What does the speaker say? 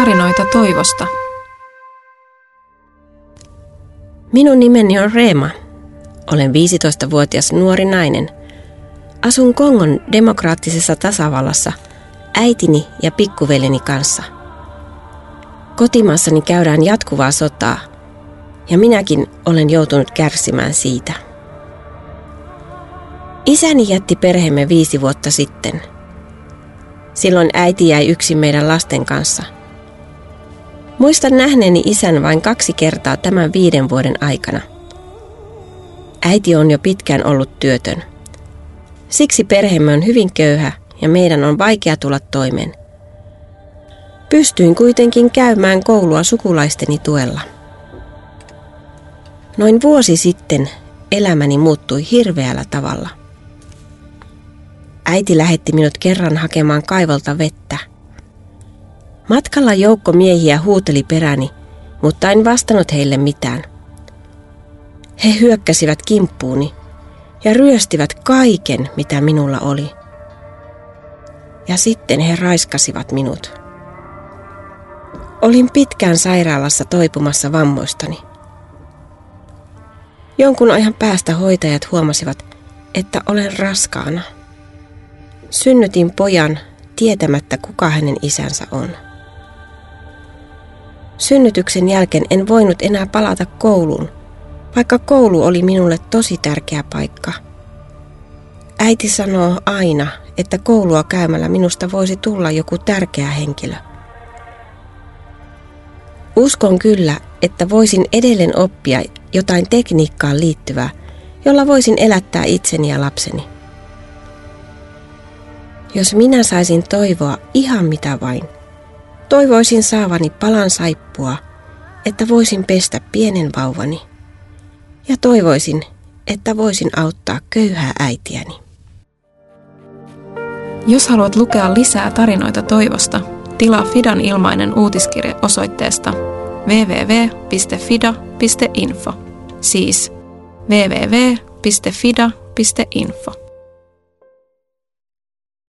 tarinoita toivosta. Minun nimeni on Reema. Olen 15-vuotias nuori nainen. Asun Kongon demokraattisessa tasavallassa äitini ja pikkuveleni kanssa. Kotimaassani käydään jatkuvaa sotaa ja minäkin olen joutunut kärsimään siitä. Isäni jätti perheemme viisi vuotta sitten. Silloin äiti jäi yksin meidän lasten kanssa. Muistan nähneeni isän vain kaksi kertaa tämän viiden vuoden aikana. Äiti on jo pitkään ollut työtön. Siksi perheemme on hyvin köyhä ja meidän on vaikea tulla toimeen. Pystyin kuitenkin käymään koulua sukulaisteni tuella. Noin vuosi sitten elämäni muuttui hirveällä tavalla. Äiti lähetti minut kerran hakemaan kaivolta vettä. Matkalla joukko miehiä huuteli peräni, mutta en vastannut heille mitään. He hyökkäsivät kimppuuni ja ryöstivät kaiken, mitä minulla oli. Ja sitten he raiskasivat minut. Olin pitkään sairaalassa toipumassa vammoistani. Jonkun ajan päästä hoitajat huomasivat, että olen raskaana. Synnytin pojan tietämättä, kuka hänen isänsä on. Synnytyksen jälkeen en voinut enää palata kouluun, vaikka koulu oli minulle tosi tärkeä paikka. Äiti sanoo aina, että koulua käymällä minusta voisi tulla joku tärkeä henkilö. Uskon kyllä, että voisin edelleen oppia jotain tekniikkaan liittyvää, jolla voisin elättää itseni ja lapseni. Jos minä saisin toivoa ihan mitä vain, toivoisin saavani palan saippua, että voisin pestä pienen vauvani. Ja toivoisin, että voisin auttaa köyhää äitiäni. Jos haluat lukea lisää tarinoita toivosta, tilaa Fidan ilmainen uutiskirje osoitteesta www.fida.info, siis www.fida.info.